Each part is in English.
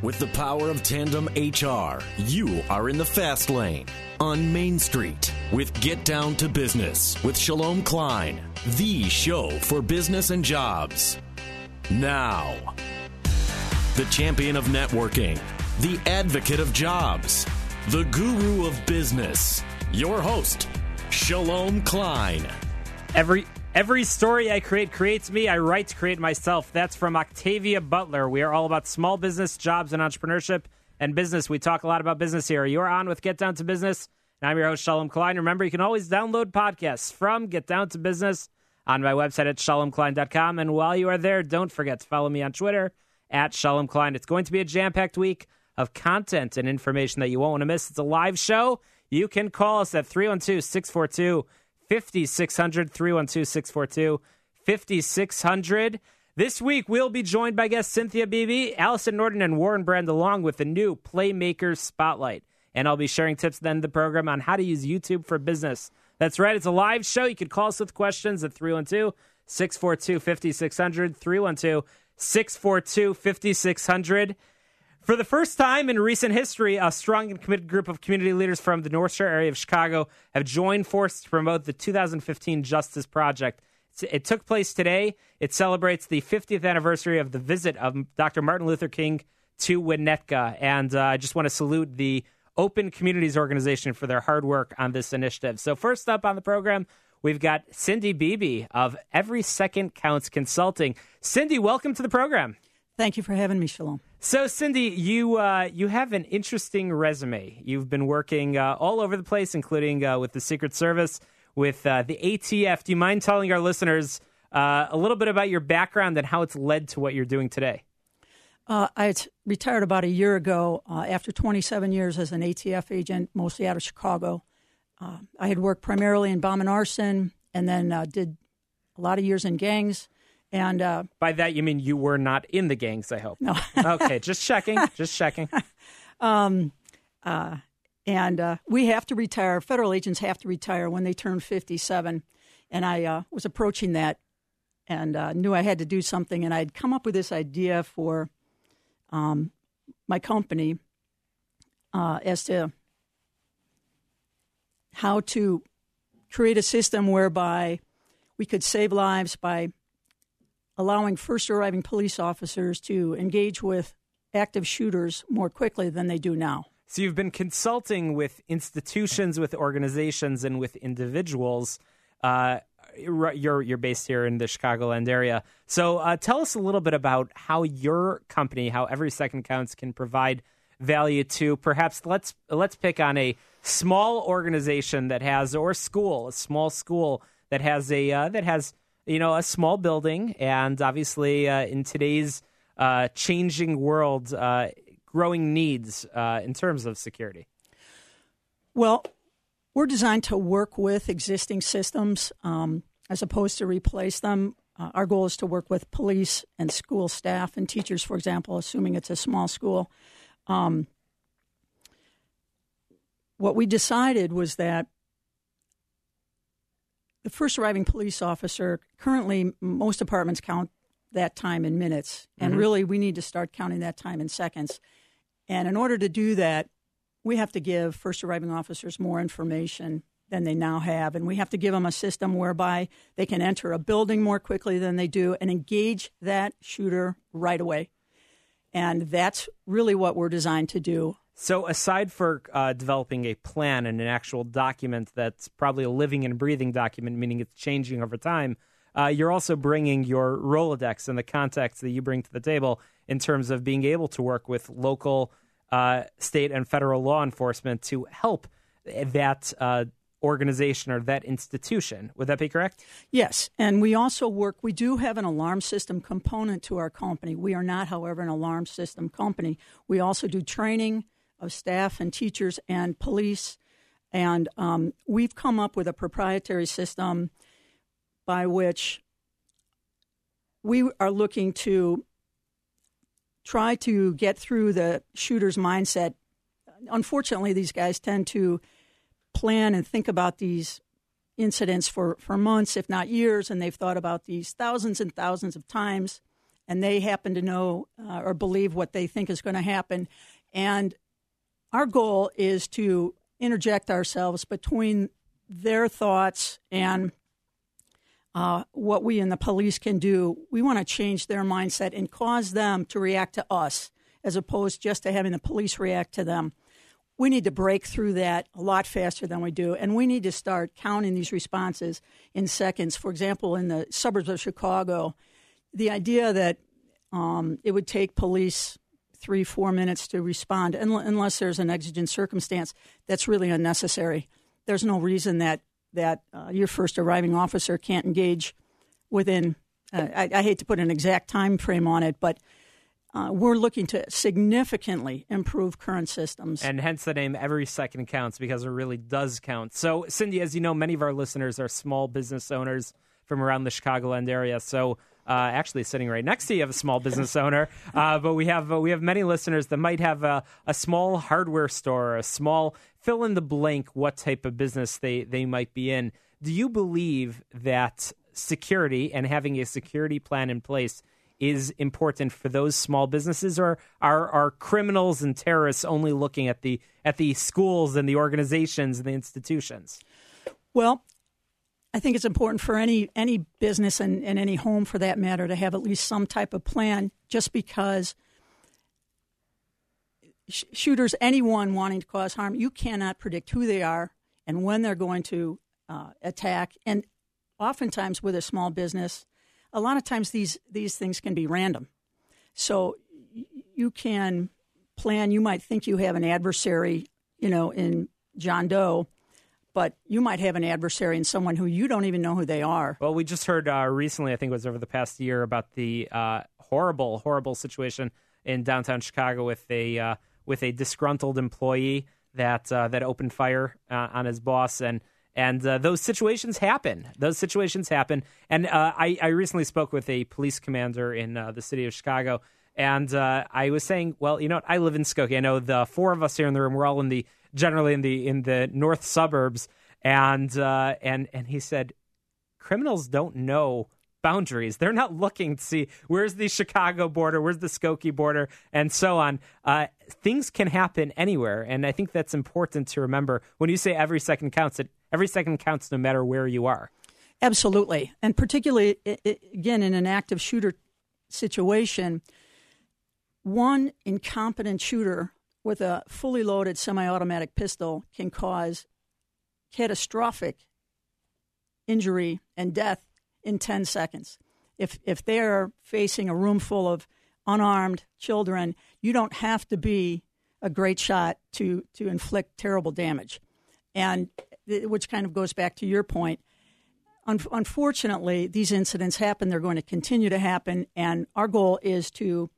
With the power of Tandem HR, you are in the fast lane on Main Street with Get Down to Business with Shalom Klein, the show for business and jobs. Now, the champion of networking, the advocate of jobs, the guru of business, your host, Shalom Klein. Every every story I create creates me. I write to create myself. That's from Octavia Butler. We are all about small business, jobs, and entrepreneurship and business. We talk a lot about business here. You're on with Get Down to Business. And I'm your host, Shalom Klein. Remember, you can always download podcasts from Get Down to Business on my website at shalomklein.com. And while you are there, don't forget to follow me on Twitter at Shalom Klein. It's going to be a jam packed week of content and information that you won't want to miss. It's a live show. You can call us at 312 642 5600 312 642 5600. This week, we'll be joined by guests Cynthia Beebe, Allison Norton, and Warren Brand, along with the new Playmakers Spotlight. And I'll be sharing tips then the program on how to use YouTube for business. That's right, it's a live show. You can call us with questions at 312 642 5600. 312 642 5600. For the first time in recent history, a strong and committed group of community leaders from the North Shore area of Chicago have joined forces to promote the 2015 Justice Project. It took place today. It celebrates the 50th anniversary of the visit of Dr. Martin Luther King to Winnetka. And uh, I just want to salute the Open Communities Organization for their hard work on this initiative. So, first up on the program, we've got Cindy Beebe of Every Second Counts Consulting. Cindy, welcome to the program. Thank you for having me, Shalom. So, Cindy, you uh, you have an interesting resume. You've been working uh, all over the place, including uh, with the Secret Service, with uh, the ATF. Do you mind telling our listeners uh, a little bit about your background and how it's led to what you're doing today? Uh, I retired about a year ago after 27 years as an ATF agent, mostly out of Chicago. I had worked primarily in bomb and arson, and then did a lot of years in gangs and uh, by that you mean you were not in the gangs? I hope. No. okay, just checking. Just checking. Um, uh, and uh, we have to retire. Federal agents have to retire when they turn fifty-seven. And I uh, was approaching that, and uh, knew I had to do something. And I'd come up with this idea for um, my company uh, as to how to create a system whereby we could save lives by allowing first arriving police officers to engage with active shooters more quickly than they do now. So you've been consulting with institutions, with organizations, and with individuals. Uh, you're you're based here in the Chicagoland area. So uh, tell us a little bit about how your company, how Every Second Counts, can provide value to perhaps let's let's pick on a small organization that has or school, a small school that has a uh, that has you know, a small building, and obviously uh, in today's uh, changing world, uh, growing needs uh, in terms of security? Well, we're designed to work with existing systems um, as opposed to replace them. Uh, our goal is to work with police and school staff and teachers, for example, assuming it's a small school. Um, what we decided was that the first arriving police officer, currently, most departments count that time in minutes. And mm-hmm. really, we need to start counting that time in seconds. And in order to do that, we have to give first arriving officers more information than they now have. And we have to give them a system whereby they can enter a building more quickly than they do and engage that shooter right away. And that's really what we're designed to do. So, aside for uh, developing a plan and an actual document that's probably a living and breathing document, meaning it's changing over time, uh, you're also bringing your Rolodex and the context that you bring to the table in terms of being able to work with local, uh, state, and federal law enforcement to help that uh, organization or that institution. Would that be correct? Yes. And we also work, we do have an alarm system component to our company. We are not, however, an alarm system company. We also do training of staff and teachers and police. And um, we've come up with a proprietary system by which we are looking to try to get through the shooter's mindset. Unfortunately, these guys tend to plan and think about these incidents for, for months, if not years, and they've thought about these thousands and thousands of times. and they happen to know uh, or believe what they think is going to happen. And our goal is to interject ourselves between their thoughts and uh, what we and the police can do. We want to change their mindset and cause them to react to us as opposed just to having the police react to them. We need to break through that a lot faster than we do, and we need to start counting these responses in seconds. For example, in the suburbs of Chicago, the idea that um, it would take police three, four minutes to respond, unless there's an exigent circumstance, that's really unnecessary. There's no reason that that uh, your first arriving officer can't engage within. Uh, I, I, hate to put an exact time frame on it, but uh, we're looking to significantly improve current systems. And hence the name Every Second Counts because it really does count. So, Cindy, as you know, many of our listeners are small business owners from around the Chicagoland area. So, actually, sitting right next to you, a small business owner. Uh, but we have uh, we have many listeners that might have a, a small hardware store, a small fill in the blank what type of business they they might be in. Do you believe that security and having a security plan in place is important for those small businesses, or are are criminals and terrorists only looking at the at the schools and the organizations and the institutions? Well, I think it's important for any any business and, and any home for that matter to have at least some type of plan just because sh- shooters anyone wanting to cause harm you cannot predict who they are and when they're going to uh, attack. And oftentimes with a small business a lot of times these these things can be random. So you can plan. You might think you have an adversary you know in John Doe but you might have an adversary and someone who you don't even know who they are. Well, we just heard uh, recently, I think it was over the past year, about the uh, horrible, horrible situation in downtown Chicago with a uh, with a disgruntled employee that uh, that opened fire uh, on his boss and. And uh, those situations happen. Those situations happen. And I, I recently spoke with a police commander in the city of Chicago, and I was saying, well, you know, what? I live in Skokie. I know the four of us here in the room. We're all in the generally in the in the north suburbs, and uh, and and he said criminals don't know boundaries. They're not looking to see where's the Chicago border, where's the Skokie border, and so on. Uh, things can happen anywhere, and I think that's important to remember when you say every second counts. It every second counts, no matter where you are. Absolutely, and particularly again in an active shooter situation, one incompetent shooter with a fully loaded semi automatic pistol can cause catastrophic injury and death in 10 seconds. If, if they're facing a room full of unarmed children, you don't have to be a great shot to, to inflict terrible damage. And which kind of goes back to your point. Un- unfortunately, these incidents happen. They're going to continue to happen. And our goal is to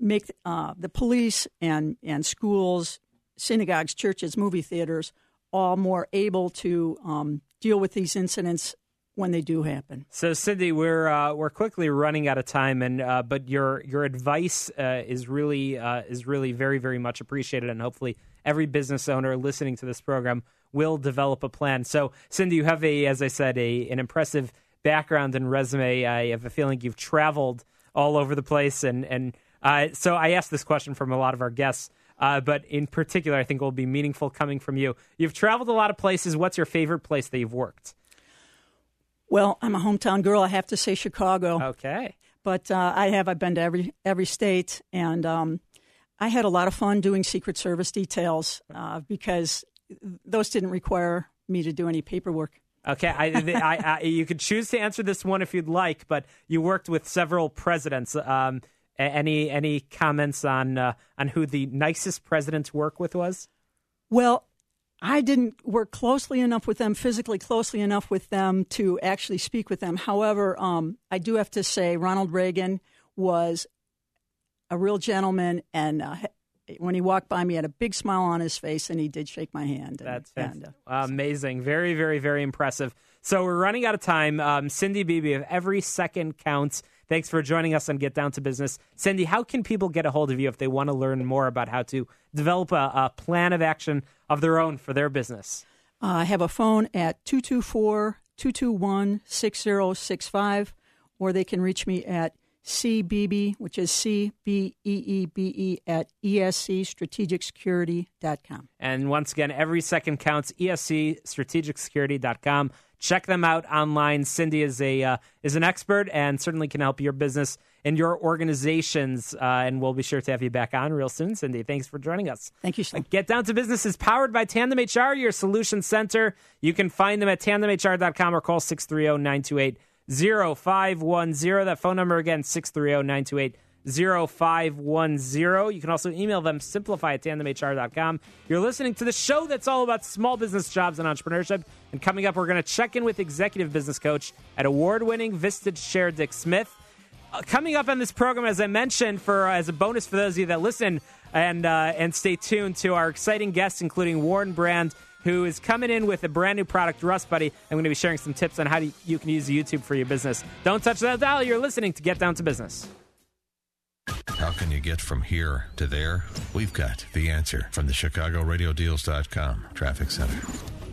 make uh, the police and, and schools, synagogues, churches, movie theaters all more able to um, deal with these incidents when they do happen. So, Cindy, we're uh, we're quickly running out of time, and uh, but your your advice uh, is really uh, is really very very much appreciated, and hopefully every business owner listening to this program will develop a plan. So, Cindy, you have a as I said a an impressive background and resume. I have a feeling you've traveled all over the place and and uh, so I asked this question from a lot of our guests, uh, but in particular, I think will be meaningful coming from you. You've traveled a lot of places. What's your favorite place that you've worked? Well, I'm a hometown girl. I have to say Chicago. Okay. But uh, I have. I've been to every every state, and um, I had a lot of fun doing Secret Service details uh, because those didn't require me to do any paperwork. Okay, I, I, I, you could choose to answer this one if you'd like, but you worked with several presidents. Um, any any comments on uh, on who the nicest president to work with was? Well, I didn't work closely enough with them, physically closely enough with them to actually speak with them. However, um, I do have to say Ronald Reagan was a real gentleman, and uh, when he walked by me, he had a big smile on his face, and he did shake my hand. And, That's and, uh, amazing. Very, very, very impressive. So we're running out of time. Um, Cindy Beebe of Every Second Counts Thanks for joining us on Get Down to Business. Cindy, how can people get a hold of you if they want to learn more about how to develop a, a plan of action of their own for their business? Uh, I have a phone at 224 221 6065, or they can reach me at CBB, which is C B E E B E at esc ESCstrategicsecurity.com. And once again, every second counts. esc ESCstrategicsecurity.com. Check them out online. Cindy is a uh, is an expert and certainly can help your business and your organizations. Uh, and we'll be sure to have you back on real soon, Cindy. Thanks for joining us. Thank you. Uh, Get Down to Business is powered by Tandem HR, your solution center. You can find them at tandemhr.com or call 630 928 0510. That phone number again, 630 928 0510. You can also email them, simplify at tandemhr.com. You're listening to the show that's all about small business jobs and entrepreneurship. And coming up, we're going to check in with executive business coach at award winning Vistage Chair Dick Smith. Uh, coming up on this program, as I mentioned, for uh, as a bonus for those of you that listen and uh, and stay tuned to our exciting guests, including Warren Brand, who is coming in with a brand new product, Rust Buddy. I'm going to be sharing some tips on how you can use YouTube for your business. Don't touch that dial. You're listening to Get Down to Business. How can you get from here to there? We've got the answer from the ChicagoRadioDeals.com Traffic Center.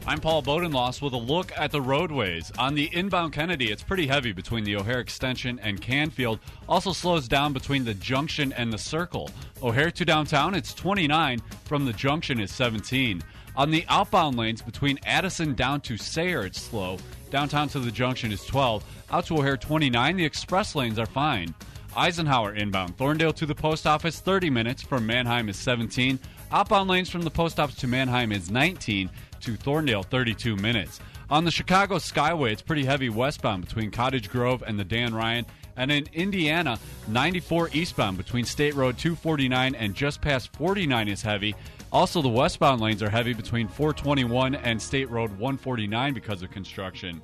I'm Paul Bodenloss with a look at the roadways. On the inbound Kennedy, it's pretty heavy between the O'Hare Extension and Canfield. Also slows down between the junction and the circle. O'Hare to downtown, it's 29. From the junction is 17. On the outbound lanes between Addison down to Sayre, it's slow. Downtown to the junction is 12. Out to O'Hare 29, the express lanes are fine. Eisenhower inbound. Thorndale to the post office, 30 minutes. From Mannheim is 17. Outbound lanes from the post office to Mannheim is 19. To Thorndale, 32 minutes. On the Chicago Skyway, it's pretty heavy westbound between Cottage Grove and the Dan Ryan. And in Indiana, 94 eastbound between State Road 249 and just past 49 is heavy. Also, the westbound lanes are heavy between 421 and State Road 149 because of construction.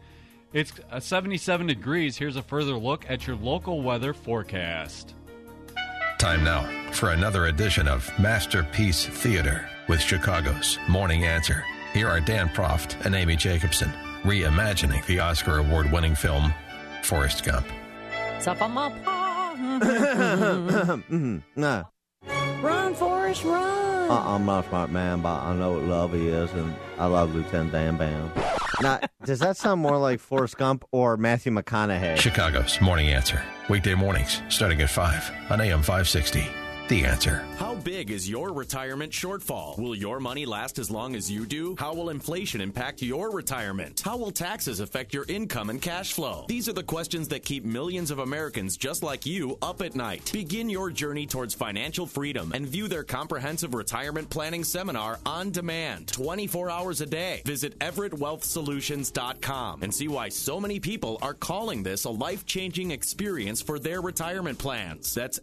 It's uh, 77 degrees. Here's a further look at your local weather forecast. Time now for another edition of Masterpiece Theater with Chicago's Morning Answer. Here are Dan Proft and Amy Jacobson reimagining the Oscar award winning film Forrest Gump. nah. Run, Forrest, run. Uh, I'm not a smart man, but I know what love is, and I love Lieutenant Dan Bam. now, does that sound more like Forrest Gump or Matthew McConaughey? Chicago's Morning Answer. Weekday mornings starting at 5 on AM 560. The answer. How big is your retirement shortfall? Will your money last as long as you do? How will inflation impact your retirement? How will taxes affect your income and cash flow? These are the questions that keep millions of Americans just like you up at night. Begin your journey towards financial freedom and view their comprehensive retirement planning seminar on demand 24 hours a day. Visit EverettWealthSolutions.com and see why so many people are calling this a life changing experience for their retirement plans. That's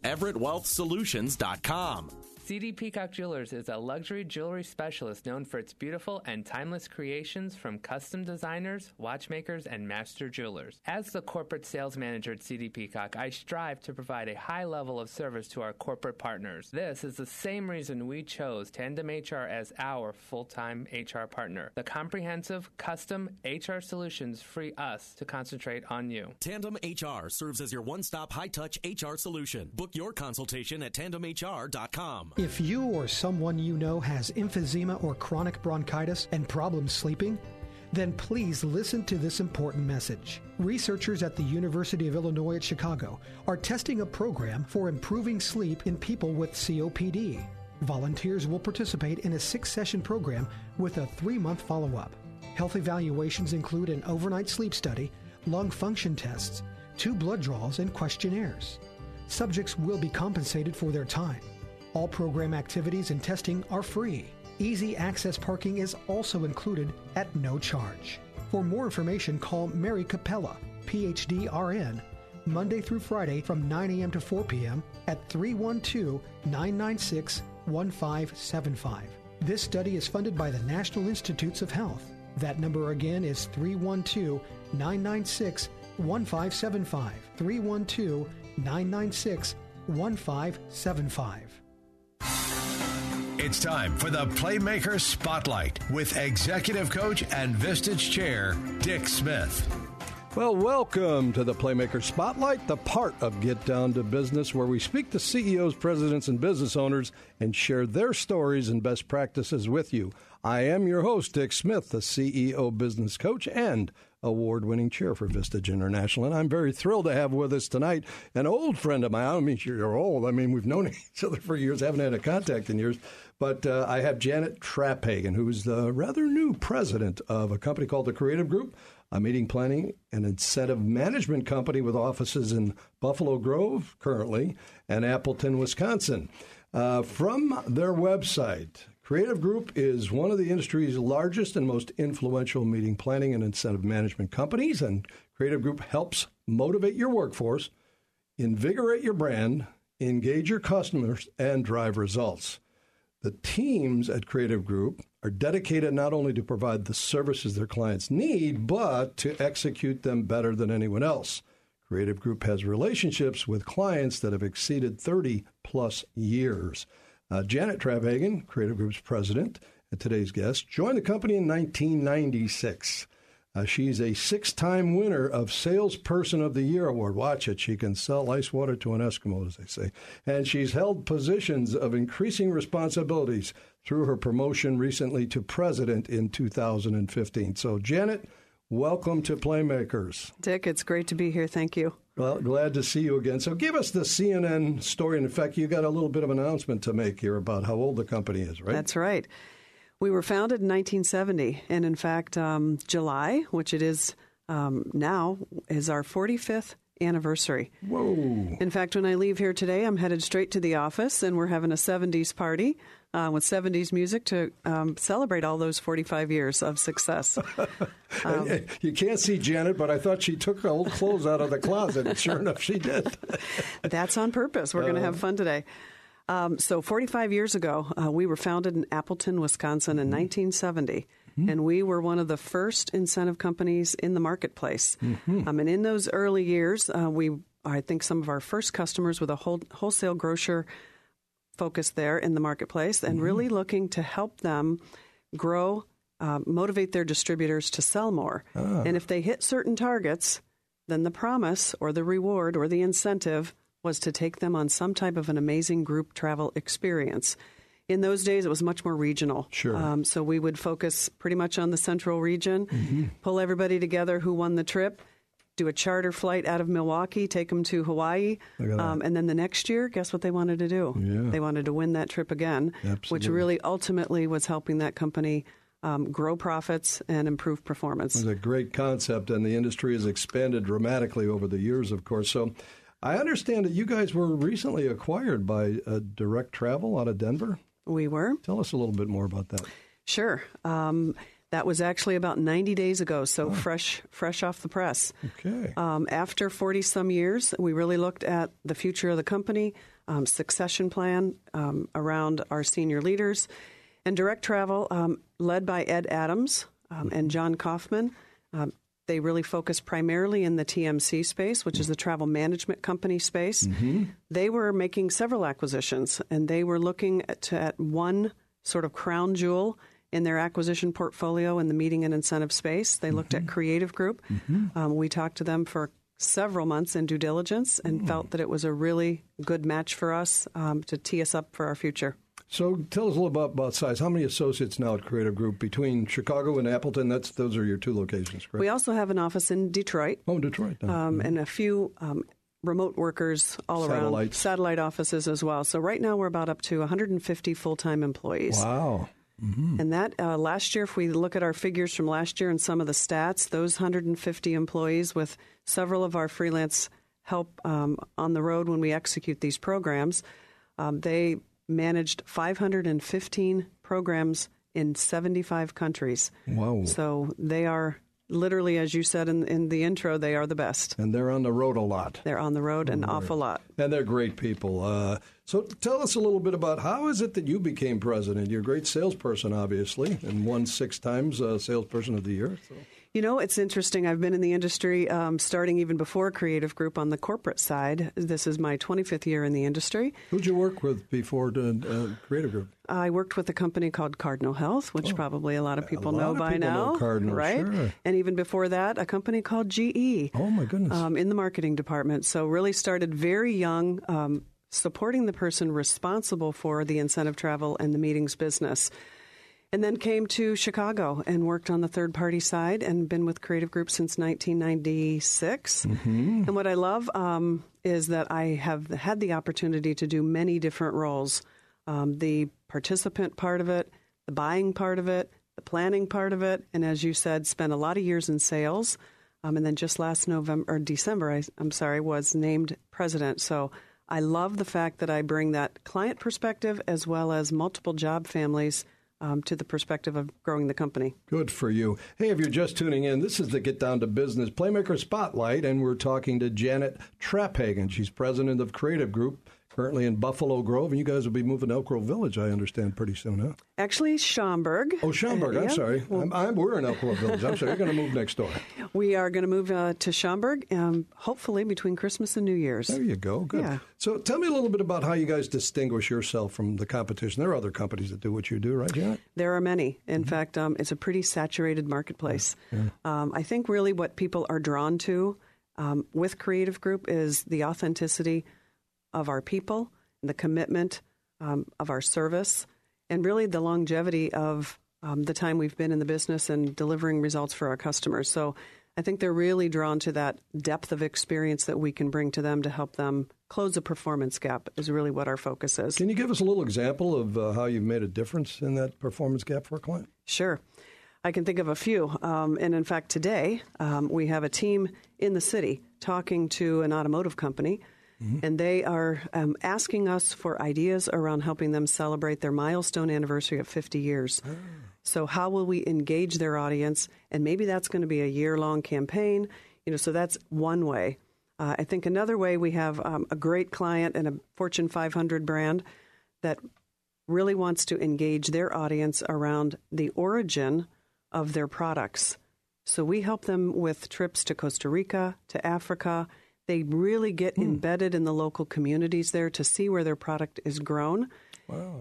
EverettWealthSolutions.com. CD Peacock Jewelers is a luxury jewelry specialist known for its beautiful and timeless creations from custom designers, watchmakers, and master jewelers. As the corporate sales manager at CD Peacock, I strive to provide a high level of service to our corporate partners. This is the same reason we chose Tandem HR as our full time HR partner. The comprehensive, custom HR solutions free us to concentrate on you. Tandem HR serves as your one stop high touch HR solution. Book your consultation at tandemhr.com. If you or someone you know has emphysema or chronic bronchitis and problems sleeping, then please listen to this important message. Researchers at the University of Illinois at Chicago are testing a program for improving sleep in people with COPD. Volunteers will participate in a six session program with a three month follow up. Health evaluations include an overnight sleep study, lung function tests, two blood draws, and questionnaires. Subjects will be compensated for their time. All program activities and testing are free. Easy access parking is also included at no charge. For more information, call Mary Capella, PhD RN, Monday through Friday from 9 a.m. to 4 p.m. at 312 996 1575. This study is funded by the National Institutes of Health. That number again is 312 996 1575. 312 996 1575. It's time for the Playmaker Spotlight with Executive Coach and Vistage Chair Dick Smith. Well, welcome to the Playmaker Spotlight, the part of Get Down to Business where we speak to CEOs, presidents, and business owners and share their stories and best practices with you. I am your host, Dick Smith, the CEO business coach and award winning chair for Vistage International. And I'm very thrilled to have with us tonight an old friend of mine. I don't mean you're old, I mean, we've known each other for years, haven't had a contact in years. But uh, I have Janet Traphagen, who's the rather new president of a company called the Creative Group, a meeting planning and incentive management company with offices in Buffalo Grove currently and Appleton, Wisconsin. Uh, from their website, Creative Group is one of the industry's largest and most influential meeting planning and incentive management companies, and Creative Group helps motivate your workforce, invigorate your brand, engage your customers, and drive results. The teams at Creative Group are dedicated not only to provide the services their clients need, but to execute them better than anyone else. Creative Group has relationships with clients that have exceeded 30 plus years. Uh, Janet Traphagen, Creative Group's president, and today's guest, joined the company in 1996. Uh, she's a six time winner of Salesperson of the Year award. Watch it. She can sell ice water to an Eskimo, as they say. And she's held positions of increasing responsibilities through her promotion recently to president in 2015. So, Janet, welcome to Playmakers. Dick, it's great to be here. Thank you. Well, glad to see you again. So, give us the CNN story. And in fact, you got a little bit of an announcement to make here about how old the company is, right? That's right. We were founded in 1970, and in fact, um, July, which it is um, now, is our 45th anniversary. Whoa. In fact, when I leave here today, I'm headed straight to the office, and we're having a 70s party. Uh, with 70s music to um, celebrate all those 45 years of success. Um, you can't see Janet, but I thought she took old clothes out of the closet, and sure enough, she did. That's on purpose. We're uh, going to have fun today. Um, so, 45 years ago, uh, we were founded in Appleton, Wisconsin in 1970. Mm-hmm. And we were one of the first incentive companies in the marketplace. Mm-hmm. Um, and in those early years, uh, we, I think, some of our first customers with a whole, wholesale grocer focus there in the marketplace and mm-hmm. really looking to help them grow, uh, motivate their distributors to sell more. Ah. And if they hit certain targets, then the promise or the reward or the incentive was to take them on some type of an amazing group travel experience. In those days, it was much more regional. Sure. Um, so we would focus pretty much on the central region, mm-hmm. pull everybody together who won the trip, do a charter flight out of Milwaukee, take them to Hawaii, um, and then the next year, guess what they wanted to do? Yeah. They wanted to win that trip again, Absolutely. which really ultimately was helping that company um, grow profits and improve performance. It's a great concept, and the industry has expanded dramatically over the years, of course. So I understand that you guys were recently acquired by uh, Direct Travel out of Denver. We were. Tell us a little bit more about that. Sure. Um, that was actually about 90 days ago, so oh. fresh, fresh off the press. Okay. Um, after 40 some years, we really looked at the future of the company, um, succession plan um, around our senior leaders, and direct travel, um, led by Ed Adams um, and John Kaufman. They really focus primarily in the TMC space, which is the travel management company space. Mm-hmm. They were making several acquisitions, and they were looking at, at one sort of crown jewel in their acquisition portfolio in the meeting and incentive space. They looked mm-hmm. at Creative Group. Mm-hmm. Um, we talked to them for several months in due diligence and mm. felt that it was a really good match for us um, to tee us up for our future. So tell us a little about, about size. How many associates now at Creative Group between Chicago and Appleton? That's those are your two locations, correct? We also have an office in Detroit. Oh, in Detroit, um, and a few um, remote workers all Satellites. around, satellite offices as well. So right now we're about up to 150 full time employees. Wow. Mm-hmm. And that uh, last year, if we look at our figures from last year and some of the stats, those 150 employees with several of our freelance help um, on the road when we execute these programs, um, they managed 515 programs in 75 countries. Wow. So they are literally, as you said in, in the intro, they are the best. And they're on the road a lot. They're on the road an awful lot. And they're great people. Uh, so tell us a little bit about how is it that you became president? You're a great salesperson, obviously, and won six times uh, Salesperson of the Year. So. You know, it's interesting. I've been in the industry um, starting even before Creative Group on the corporate side. This is my 25th year in the industry. Who'd you work with before uh, Creative Group? I worked with a company called Cardinal Health, which oh, probably a lot of people know of by people now. Know Cardinal, right? Sure. And even before that, a company called GE. Oh, my goodness. Um, in the marketing department. So, really started very young. Um, supporting the person responsible for the incentive travel and the meetings business. And then came to Chicago and worked on the third party side and been with Creative Group since 1996. Mm-hmm. And what I love um, is that I have had the opportunity to do many different roles um, the participant part of it, the buying part of it, the planning part of it, and as you said, spent a lot of years in sales. Um, and then just last November or December, I, I'm sorry, was named president. So I love the fact that I bring that client perspective as well as multiple job families um, to the perspective of growing the company. Good for you. Hey, if you're just tuning in, this is the Get Down to Business Playmaker Spotlight, and we're talking to Janet Traphagen. She's president of Creative Group, currently in Buffalo Grove, and you guys will be moving to Elk Grove Village, I understand, pretty soon, huh? Actually, Schaumburg. Oh, Schaumburg. Uh, I'm yeah. sorry. I'm, I'm, we're in Elk Grove Village. I'm sorry. You're going to move next door. We are going to move uh, to Schaumburg, um, hopefully between Christmas and New Year's. There you go. Good. Yeah. So tell me a little bit about how you guys distinguish yourself from the competition. There are other companies that do what you do, right, Janet? There are many. In fact, um, it's a pretty saturated marketplace. Um, I think really what people are drawn to um, with Creative Group is the authenticity of our people, the commitment um, of our service, and really the longevity of um, the time we've been in the business and delivering results for our customers. So I think they're really drawn to that depth of experience that we can bring to them to help them close a performance gap, is really what our focus is. Can you give us a little example of uh, how you've made a difference in that performance gap for a client? Sure. I can think of a few. Um, and in fact, today um, we have a team in the city talking to an automotive company, and they are um, asking us for ideas around helping them celebrate their milestone anniversary of 50 years. So, how will we engage their audience? And maybe that's going to be a year long campaign. You know, so that's one way. Uh, I think another way we have um, a great client and a Fortune 500 brand that really wants to engage their audience around the origin of their products. So we help them with trips to Costa Rica, to Africa. They really get hmm. embedded in the local communities there to see where their product is grown.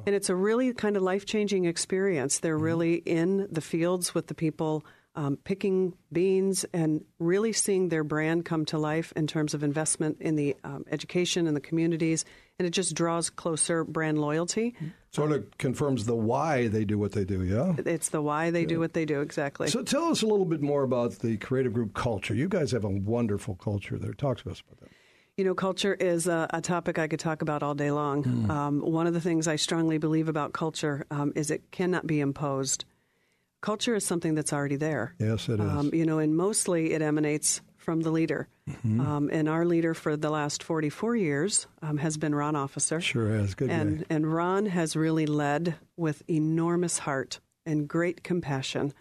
And it's a really kind of life changing experience. They're mm-hmm. really in the fields with the people um, picking beans and really seeing their brand come to life in terms of investment in the um, education and the communities. And it just draws closer brand loyalty. Sort of confirms the why they do what they do, yeah? It's the why they do what they do, exactly. So tell us a little bit more about the creative group culture. You guys have a wonderful culture there. Talk to us about that. You know, culture is a, a topic I could talk about all day long. Hmm. Um, one of the things I strongly believe about culture um, is it cannot be imposed. Culture is something that's already there. Yes, it is. Um, you know, and mostly it emanates from the leader. Mm-hmm. Um, and our leader for the last 44 years um, has been Ron Officer. Sure has. Good and, and Ron has really led with enormous heart and great compassion.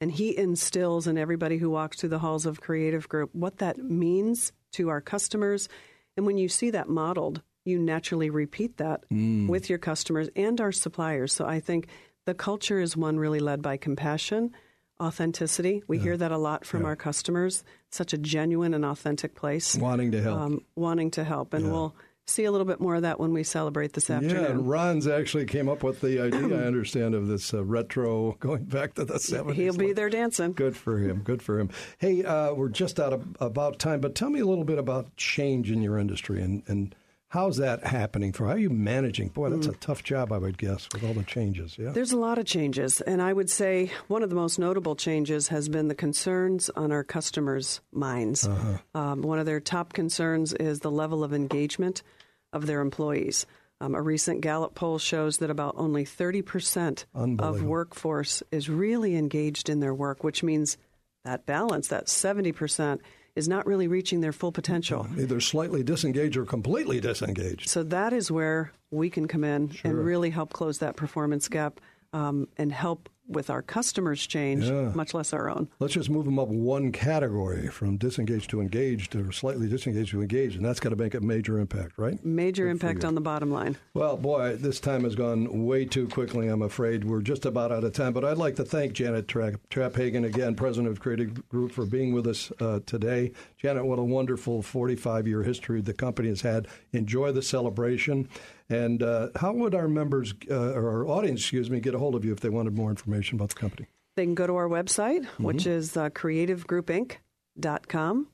And he instills in everybody who walks through the halls of Creative Group what that means to our customers. And when you see that modeled, you naturally repeat that Mm. with your customers and our suppliers. So I think the culture is one really led by compassion, authenticity. We hear that a lot from our customers. Such a genuine and authentic place. Wanting to help. Um, wanting to help. And we'll see a little bit more of that when we celebrate this afternoon. Yeah, and Ron's actually came up with the idea, I understand, of this uh, retro going back to the 70s. He'll be there dancing. Good for him. Good for him. Hey, uh, we're just out of about time, but tell me a little bit about change in your industry and, and how's that happening for how are you managing? Boy, that's a tough job, I would guess, with all the changes. Yeah. There's a lot of changes, and I would say one of the most notable changes has been the concerns on our customers' minds. Um, one of their top concerns is the level of engagement of their employees. Um, a recent Gallup poll shows that about only 30% of workforce is really engaged in their work, which means that balance, that 70%, is not really reaching their full potential. Either slightly disengaged or completely disengaged. So that is where we can come in and really help close that performance gap um, and help with our customers' change, Yeah. much less our own. Let's just move them up one category from disengaged to engaged or slightly disengaged to engaged, and that's got to make a major impact, right? Major Good impact on the bottom line. Well, boy, this time has gone way too quickly, I'm afraid. We're just about out of time, but I'd like to thank Janet Tra- Traphagen again, president of Creative Group, for being with us uh, today. Janet, what a wonderful 45 year history the company has had. Enjoy the celebration. And uh, how would our members, uh, or our audience, excuse me, get a hold of you if they wanted more information about the company? They can go to our website, Mm-hmm. which is uh, creativegroupinc.com,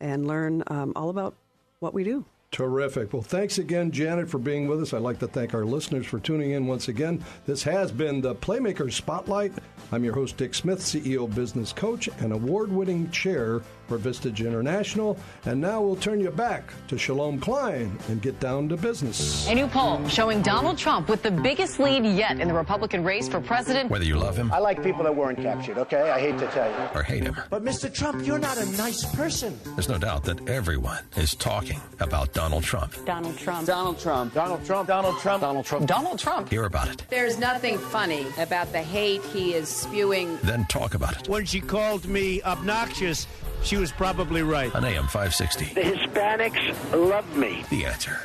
and learn um, all about what we do. Terrific. Well, thanks again, Janet, for being with us. I'd like to thank our listeners for tuning in once again. This has been the Playmaker Spotlight. I'm your host, Dick Smith, CEO, business coach, and award winning chair for Vistage International. And now we'll turn you back to Shalom Klein and get down to business. A new poll showing Donald Trump with the biggest lead yet in the Republican race for president. Whether you love him I like people that weren't captured, okay? I hate to tell you. or hate him, But Mr. Trump, you're not a nice person. there's no doubt that everyone is talking about Donald Trump. Donald Trump. Donald Trump. Donald Trump. Donald Trump. Donald Trump. Donald Trump. Hear about it, There's nothing funny about the hate he is spewing. then talk about it When she called me obnoxious, she was probably right. on AM 560. The Hispanics love me. The answer.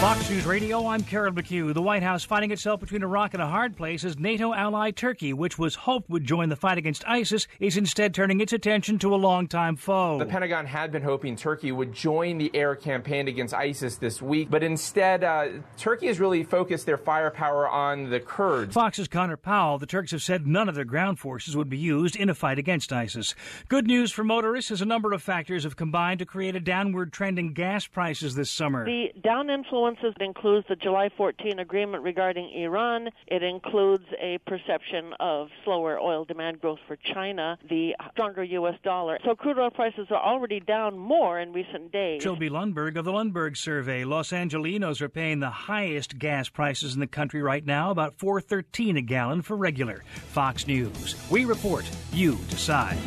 Fox News Radio, I'm Carol McHugh. The White House finding itself between a rock and a hard place as NATO ally Turkey, which was hoped would join the fight against ISIS, is instead turning its attention to a longtime foe. The Pentagon had been hoping Turkey would join the air campaign against ISIS this week, but instead, uh, Turkey has really focused their firepower on the Kurds. Fox's Conor Powell, the Turks have said none of their ground forces would be used in a fight against ISIS. Good news for motorists is a number of factors have combined to create a downward trend in gas prices this summer. The down influences includes the July 14 agreement regarding Iran. It includes a perception of slower oil demand growth for China, the stronger U.S. dollar. So crude oil prices are already down more in recent days. Trilby Lundberg of the Lundberg Survey. Los Angelinos are paying the highest gas prices in the country right now, about 4.13 a gallon for regular. Fox News. We report, you decide.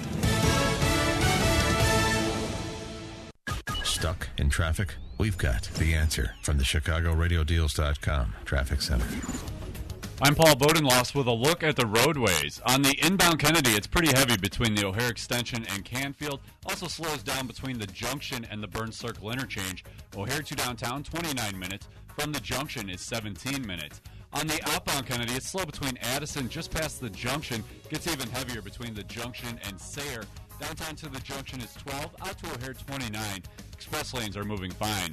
Stuck in traffic? We've got the answer from the ChicagoRadioDeals.com Traffic Center. I'm Paul Bodenloss with a look at the roadways. On the inbound Kennedy, it's pretty heavy between the O'Hare Extension and Canfield. Also slows down between the junction and the Burns Circle interchange. O'Hare to downtown, 29 minutes. From the junction is 17 minutes. On the outbound Kennedy, it's slow between Addison just past the junction. Gets even heavier between the junction and Sayre. Downtown to the junction is 12, out to O'Hare 29. Express lanes are moving fine.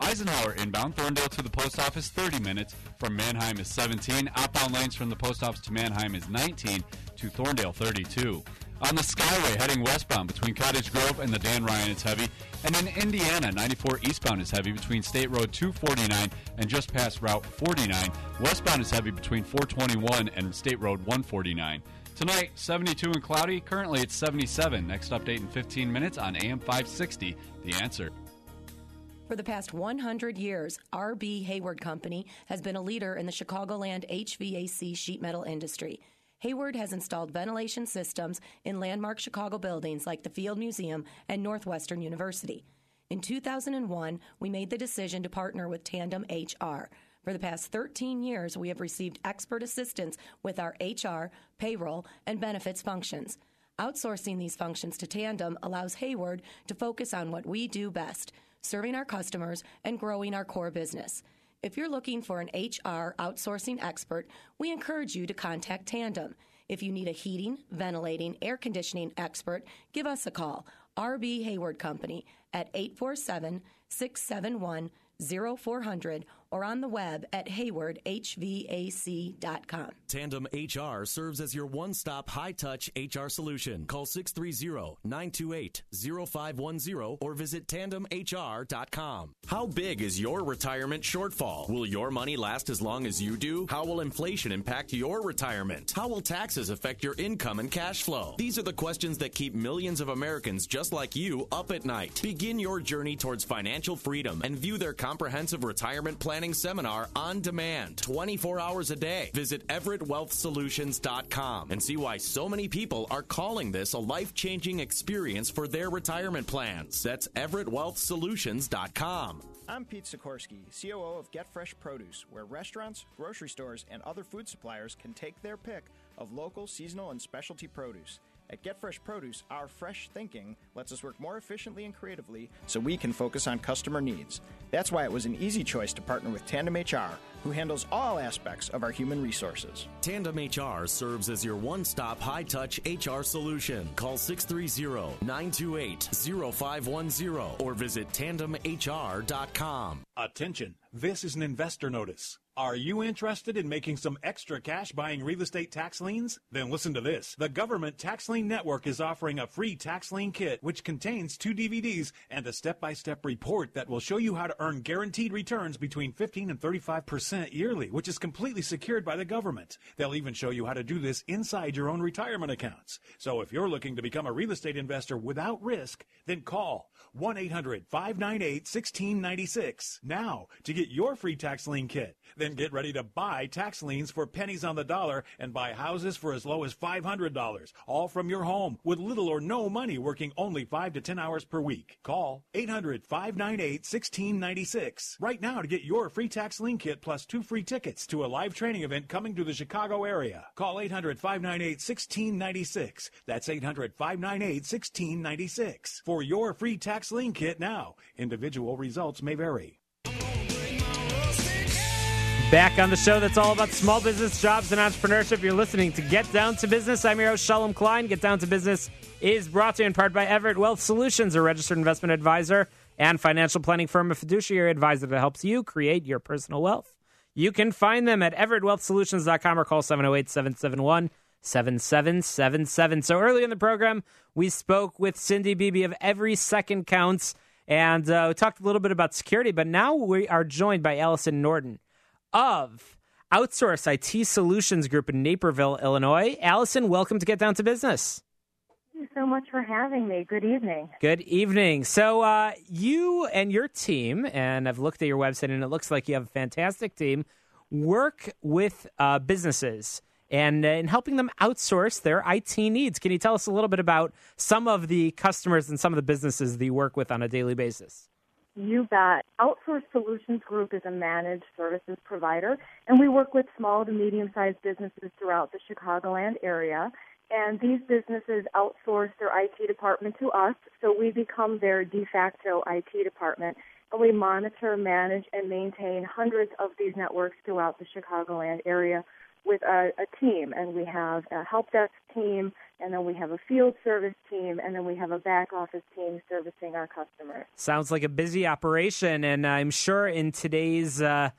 Eisenhower inbound, Thorndale to the post office 30 minutes. From Mannheim is 17. Outbound lanes from the post office to Mannheim is 19. To Thorndale 32. On the Skyway heading westbound between Cottage Grove and the Dan Ryan it's heavy. And in Indiana, 94 eastbound is heavy between State Road 249 and just past Route 49. Westbound is heavy between 421 and State Road 149. Tonight, 72 and cloudy. Currently, it's 77. Next update in 15 minutes on AM 560. The answer. For the past 100 years, RB Hayward Company has been a leader in the Chicagoland HVAC sheet metal industry. Hayward has installed ventilation systems in landmark Chicago buildings like the Field Museum and Northwestern University. In 2001, we made the decision to partner with Tandem HR. For the past 13 years, we have received expert assistance with our HR, payroll, and benefits functions. Outsourcing these functions to Tandem allows Hayward to focus on what we do best serving our customers and growing our core business. If you're looking for an HR outsourcing expert, we encourage you to contact Tandem. If you need a heating, ventilating, air conditioning expert, give us a call. RB Hayward Company at 847 671 0400 or on the web at haywardhvac.com. Tandem HR serves as your one stop high touch HR solution. Call 630 928 0510 or visit tandemhr.com. How big is your retirement shortfall? Will your money last as long as you do? How will inflation impact your retirement? How will taxes affect your income and cash flow? These are the questions that keep millions of Americans just like you up at night. Begin your journey towards financial freedom and view their comprehensive retirement planning seminar on demand 24 hours a day. Visit EverettWealthSolutions.com and see why so many people are calling this a life changing experience for their retirement plans. That's EverettWealthSolutions.com. I'm Pete Sikorsky, COO of Get Fresh Produce, where restaurants, grocery stores, and other food suppliers can take their pick of local, seasonal, and specialty produce. At Get Fresh Produce, our fresh thinking lets us work more efficiently and creatively so we can focus on customer needs. That's why it was an easy choice to partner with Tandem HR, who handles all aspects of our human resources. Tandem HR serves as your one stop high touch HR solution. Call 630 928 0510 or visit tandemhr.com. Attention, this is an investor notice. Are you interested in making some extra cash buying real estate tax liens? Then listen to this. The Government Tax Lien Network is offering a free tax lien kit, which contains two DVDs and a step by step report that will show you how to earn guaranteed returns between 15 and 35% yearly, which is completely secured by the government. They'll even show you how to do this inside your own retirement accounts. So if you're looking to become a real estate investor without risk, then call 1 800 598 1696 now to get your free tax lien kit. Then get ready to buy tax liens for pennies on the dollar and buy houses for as low as $500, all from your home with little or no money working only 5 to 10 hours per week. Call 800 598 1696 right now to get your free tax lien kit plus two free tickets to a live training event coming to the Chicago area. Call 800 598 1696. That's 800 598 1696 for your free tax lien kit now. Individual results may vary. Back on the show that's all about small business, jobs, and entrepreneurship. You're listening to Get Down to Business. I'm your host, Shalom Klein. Get Down to Business is brought to you in part by Everett Wealth Solutions, a registered investment advisor and financial planning firm, a fiduciary advisor that helps you create your personal wealth. You can find them at everettwealthsolutions.com or call 708 771 7777. So early in the program, we spoke with Cindy Beebe of Every Second Counts and uh, we talked a little bit about security, but now we are joined by Allison Norton of Outsource IT Solutions Group in Naperville, Illinois. Allison, welcome to Get Down to Business. Thank you so much for having me. Good evening. Good evening. So, uh, you and your team, and I've looked at your website, and it looks like you have a fantastic team, work with uh, businesses and uh, in helping them outsource their IT needs. Can you tell us a little bit about some of the customers and some of the businesses that you work with on a daily basis? You bet. Outsource Solutions Group is a managed services provider, and we work with small to medium sized businesses throughout the Chicagoland area. And these businesses outsource their IT department to us, so we become their de facto IT department. And we monitor, manage, and maintain hundreds of these networks throughout the Chicagoland area with a, a team, and we have a help desk team, and then we have a field service team, and then we have a back office team servicing our customers. Sounds like a busy operation, and I'm sure in today's uh,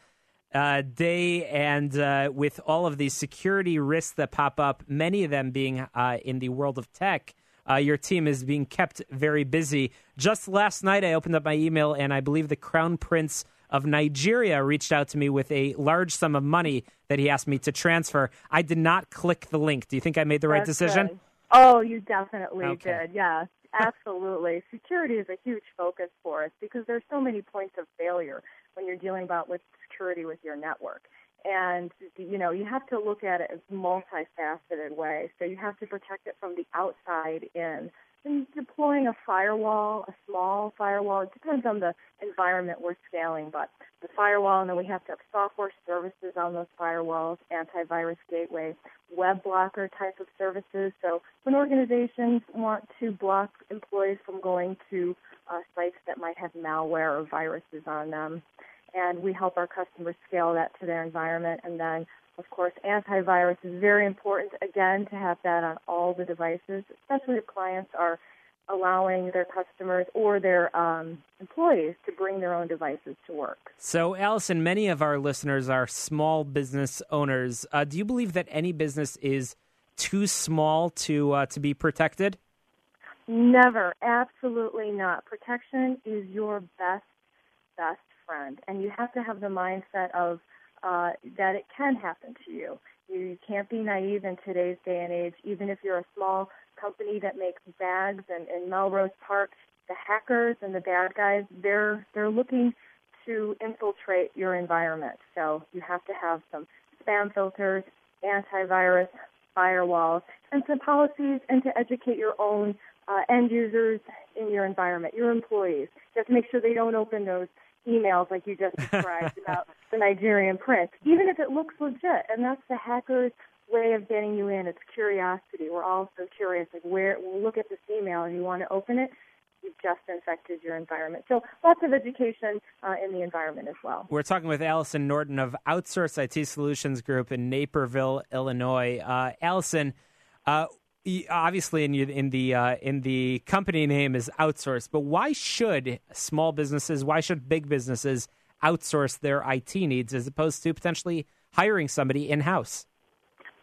uh, day and uh, with all of these security risks that pop up, many of them being uh, in the world of tech. Uh, your team is being kept very busy. Just last night, I opened up my email, and I believe the Crown Prince of Nigeria reached out to me with a large sum of money that he asked me to transfer. I did not click the link. Do you think I made the right That's decision? good. Oh, you definitely Okay. did. Yes, absolutely. Security is a huge focus for us because there's so many points of failure when you're dealing about with security with your network. And you know, you have to look at it as multifaceted way. So you have to protect it from the outside in. And deploying a firewall, a small firewall, it depends on the environment we're scaling, but the firewall, and then we have to have software services on those firewalls, antivirus gateway, web blocker type of services. So when organizations want to block employees from going to uh, sites that might have malware or viruses on them, and we help our customers scale that to their environment. And then, of course, antivirus is very important, again, to have that on all the devices, especially if clients are allowing their customers or their um, employees to bring their own devices to work. So, Allison, many of our listeners are small business owners. Uh, do you believe that any business is too small to uh, to be protected? Never, absolutely not. Protection is your best, best friend, and you have to have the mindset of uh, that it can happen to you. You can't be naive in today's day and age. Even if you're a small company that makes bags and in Melrose Park, the hackers and the bad guys, they're they're looking to infiltrate your environment. So you have to have some spam filters, antivirus, firewalls, and some policies, and to educate your own uh, end users in your environment, your employees. You have to make sure they don't open those emails like you just described about the Nigerian prince, even if it looks legit. And that's the hacker's way of getting you in. It's curiosity. We're all so curious. Like, where we'll look at this email and you want to open it, you've just infected your environment. So lots of education uh, in the environment as well. We're talking with Allison Norton of Outsource IT Solutions Group in Naperville, Illinois. Uh, Allison, uh, obviously, in, in the uh, in the company name is outsourced, but why should small businesses, why should big businesses outsource their IT needs as opposed to potentially hiring somebody in house?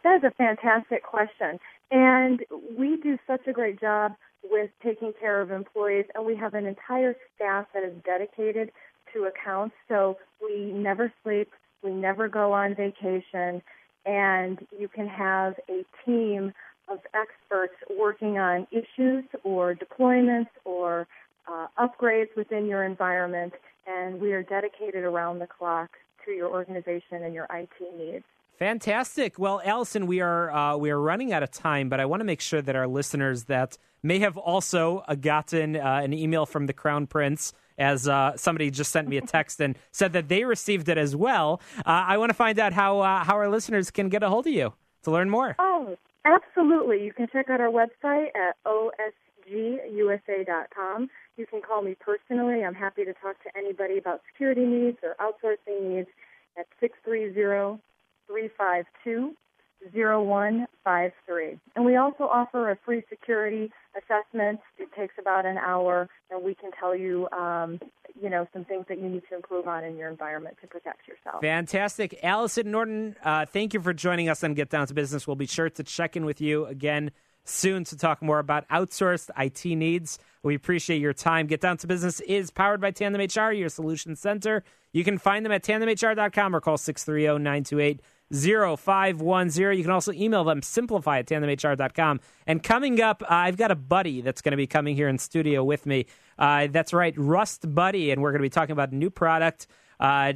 That is a fantastic question. And we do such a great job with taking care of employees, and we have an entire staff that is dedicated to accounts. So we never sleep, we never go on vacation, and you can have a team of experts working on issues or deployments or uh, upgrades within your environment, and we are dedicated around the clock to your organization and your IT needs. Fantastic. Well, Allison, we are uh, we are running out of time, but I want to make sure that our listeners that may have also uh, gotten uh, an email from the Crown Prince, as uh, somebody just sent me a text and said that they received it as well. Uh, I want to find out how uh, how our listeners can get a hold of you to learn more. Oh, absolutely! You can check out our website at osgusa.com. You can call me personally. I'm happy to talk to anybody about security needs or outsourcing needs at six three zero. 352 0153. And we also offer a free security assessment. It takes about an hour, and we can tell you, um, you know, some things that you need to improve on in your environment to protect yourself. Fantastic. Allison Norton, uh, thank you for joining us on Get Down to Business. We'll be sure to check in with you again soon to talk more about outsourced IT needs. We appreciate your time. Get Down to Business is powered by Tandem HR, your solution center. You can find them at tandemhr.com or call 630 928 0510. You can also email them, simplify at tandemhr.com. And coming up, uh, I've got a buddy that's going to be coming here in studio with me. Uh, that's right, Rust Buddy. And we're going to be talking about a new product uh,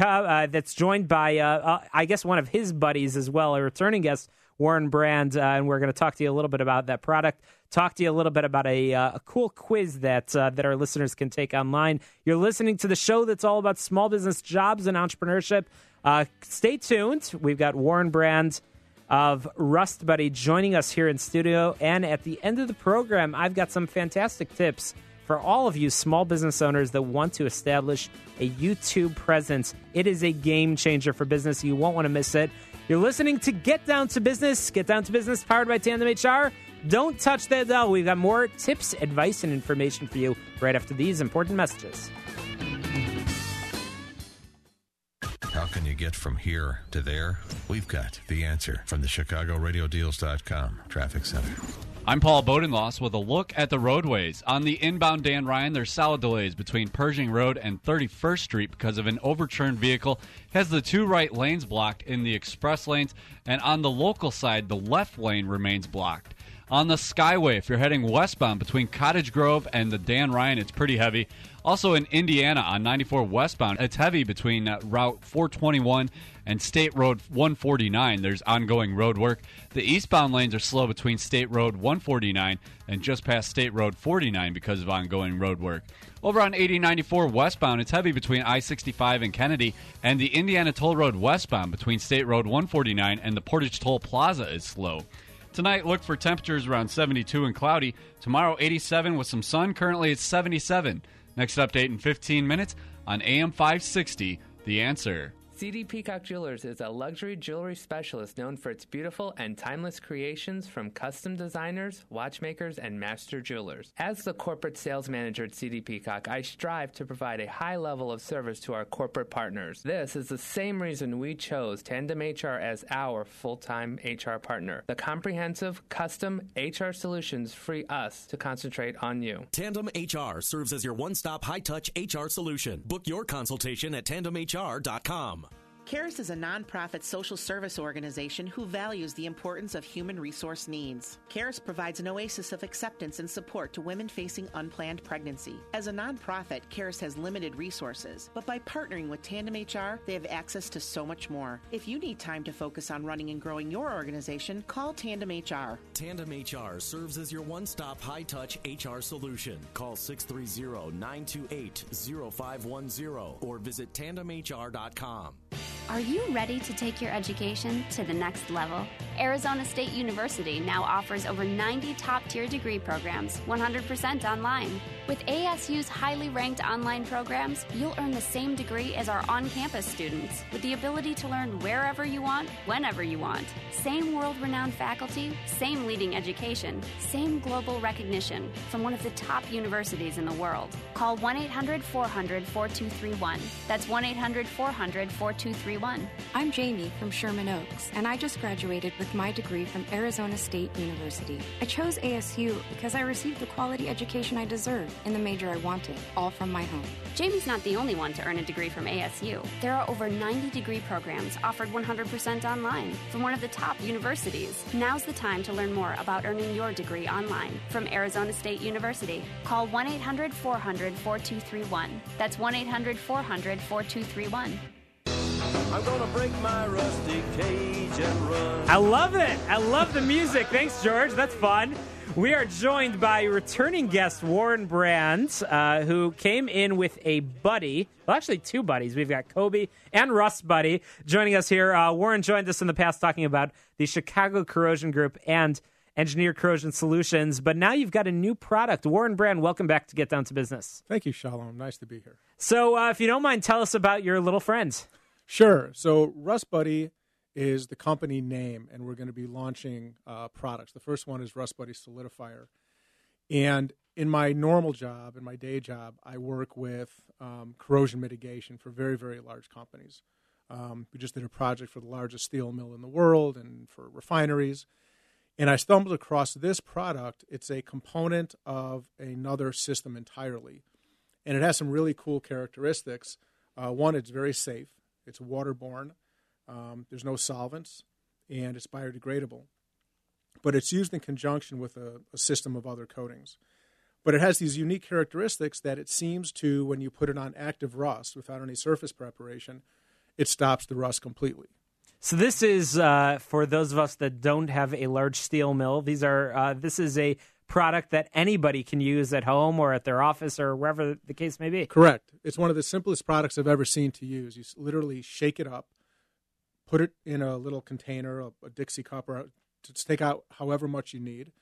uh that's joined by, uh, uh, I guess, one of his buddies as well, a returning guest, Warren Brand. and we're going to talk to you a little bit about that product. Talk to you a little bit about a, a cool quiz that that our listeners can take online. You're listening to the show that's all about small business jobs and entrepreneurship. Uh, stay tuned. We've got Warren Brand of Rust Buddy joining us here in studio. And at the end of the program, I've got some fantastic tips for all of you small business owners that want to establish a YouTube presence. It is a game changer for business. You won't want to miss it. You're listening to Get Down to Business. Get Down to Business powered by Tandem HR. Don't touch that dial. We've got more tips, advice, and information for you right after these important messages. Can you get from here to there? We've got the answer from the ChicagoRadioDeals.com Traffic Center. I'm Paul Bodenloss with a look at the roadways. On the inbound Dan Ryan, there's solid delays between Pershing Road and 31st Street because of an overturned vehicle. Has the two right lanes blocked in the express lanes, and on the local side, the left lane remains blocked. On the Skyway, if you're heading westbound between Cottage Grove and the Dan Ryan, it's pretty heavy. Also in Indiana on 94 westbound, it's heavy between uh, Route 421 and State Road 149. There's ongoing road work. The eastbound lanes are slow between State Road 149 and just past State Road 49 because of ongoing road work. Over on 8094 westbound, it's heavy between I 65 and Kennedy, and the Indiana Toll Road westbound between State Road 149 and the Portage Toll Plaza is slow. Tonight, look for temperatures around 72 and cloudy. Tomorrow, 87 with some sun. Currently, it's 77. Next update in 15 minutes on AM 560, The Answer. CD Peacock Jewelers is a luxury jewelry specialist known for its beautiful and timeless creations from custom designers, watchmakers, and master jewelers. As the corporate sales manager at CD Peacock, I strive to provide a high level of service to our corporate partners. This is the same reason we chose Tandem HR as our full time HR partner. The comprehensive, custom HR solutions free us to concentrate on you. Tandem HR serves as your one stop high touch HR solution. Book your consultation at tandemhr.com. CARES is a nonprofit social service organization who values the importance of human resource needs. CARES provides an oasis of acceptance and support to women facing unplanned pregnancy. As a nonprofit, CARES has limited resources, but by partnering with Tandem HR, they have access to so much more. If you need time to focus on running and growing your organization, call Tandem HR. Tandem HR serves as your one stop high touch HR solution. Call 630 928 0510 or visit tandemhr.com. Are you ready to take your education to the next level? Arizona State University now offers over 90 top tier degree programs 100% online. With ASU's highly ranked online programs, you'll earn the same degree as our on campus students with the ability to learn wherever you want, whenever you want. Same world renowned faculty, same leading education, same global recognition from one of the top universities in the world. Call 1 800 400 4231. That's 1 800 400 4231. I'm Jamie from Sherman Oaks, and I just graduated with my degree from Arizona State University. I chose ASU because I received the quality education I deserve in the major I wanted, all from my home. Jamie's not the only one to earn a degree from ASU. There are over 90 degree programs offered 100% online from one of the top universities. Now's the time to learn more about earning your degree online from Arizona State University. Call 1 800 400 4231. That's 1 800 400 4231. I'm gonna break my rusty cage and run. I love it. I love the music. Thanks, George. That's fun. We are joined by returning guest Warren Brands, uh, who came in with a buddy. Well, actually, two buddies. We've got Kobe and Rust Buddy joining us here. Uh, Warren joined us in the past talking about the Chicago Corrosion Group and Engineer Corrosion Solutions, but now you've got a new product. Warren Brand, welcome back to Get Down to Business. Thank you, Shalom. Nice to be here. So, uh, if you don't mind, tell us about your little friends. Sure. So, Rust Buddy is the company name, and we're going to be launching uh, products. The first one is Rust Buddy Solidifier. And in my normal job, in my day job, I work with um, corrosion mitigation for very, very large companies. Um, we just did a project for the largest steel mill in the world and for refineries. And I stumbled across this product. It's a component of another system entirely. And it has some really cool characteristics. Uh, one, it's very safe, it's waterborne, um, there's no solvents, and it's biodegradable. But it's used in conjunction with a, a system of other coatings. But it has these unique characteristics that it seems to, when you put it on active rust without any surface preparation, it stops the rust completely. So this is uh, for those of us that don't have a large steel mill. These are uh, this is a product that anybody can use at home or at their office or wherever the case may be. Correct. It's one of the simplest products I've ever seen to use. You literally shake it up, put it in a little container, a, a Dixie cup, or to take out however much you need.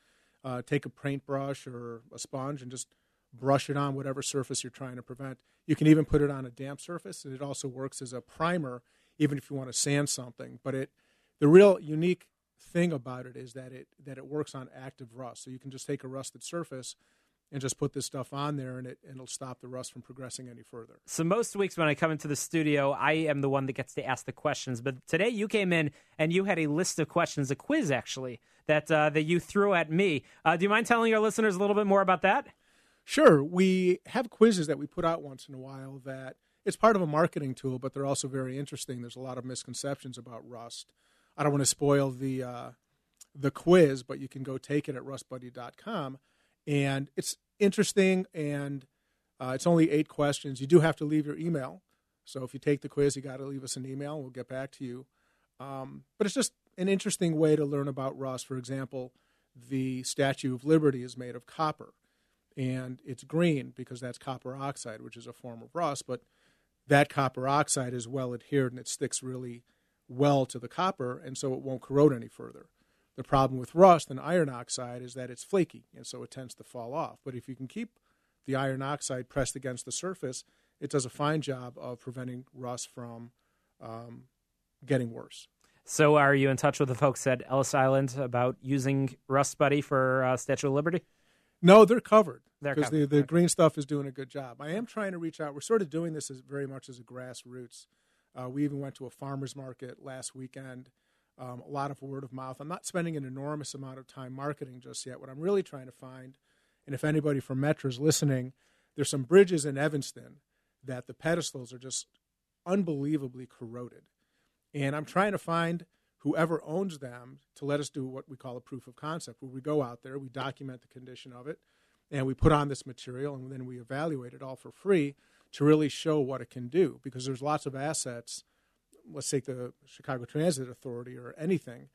Uh, take a paintbrush or a sponge and just brush it on whatever surface you're trying to prevent. You can even put it on a damp surface, and it also works as a primer, even if you want to sand something. But it, the real unique thing about it is that it that it works on active rust. So you can just take a rusted surface and just put this stuff on there and it and it'll stop the rust from progressing any further. So most weeks when I come into the studio, I am the one that gets to ask the questions. But today you came in and you had a list of questions, a quiz actually that uh, that you threw at me. Uh, do you mind telling your listeners a little bit more about that? Sure. We have quizzes that we put out once in a while that it's part of a marketing tool, but they're also very interesting. There's a lot of misconceptions about rust. I don't want to spoil the uh, the quiz, but you can go take it at rustbuddy.com. And it's interesting, and uh, it's only eight questions. You do have to leave your email. So if you take the quiz, you got to leave us an email, and we'll get back to you. Um, but it's just an interesting way to learn about rust. For example, the Statue of Liberty is made of copper, and it's green because that's copper oxide, which is a form of rust. But that copper oxide is well adhered, and it sticks really well to the copper, and so it won't corrode any further. The problem with rust and iron oxide is that it's flaky, and so it tends to fall off. But if you can keep the iron oxide pressed against the surface, it does a fine job of preventing rust from um, getting worse. So, are you in touch with the folks at Ellis Island about using Rust Buddy for uh, Statue of Liberty? No, they're covered because covered. the, the green stuff is doing a good job. I am trying to reach out. We're sort of doing this as very much as a grassroots. Uh, we even went to a farmer's market last weekend. Um, a lot of word of mouth. I'm not spending an enormous amount of time marketing just yet. What I'm really trying to find, and if anybody from Metro is listening, there's some bridges in Evanston that the pedestals are just unbelievably corroded. And I'm trying to find whoever owns them to let us do what we call a proof of concept, where we go out there, we document the condition of it, and we put on this material, and then we evaluate it all for free to really show what it can do. Because there's lots of assets. Let's take the Chicago Transit Authority or anything.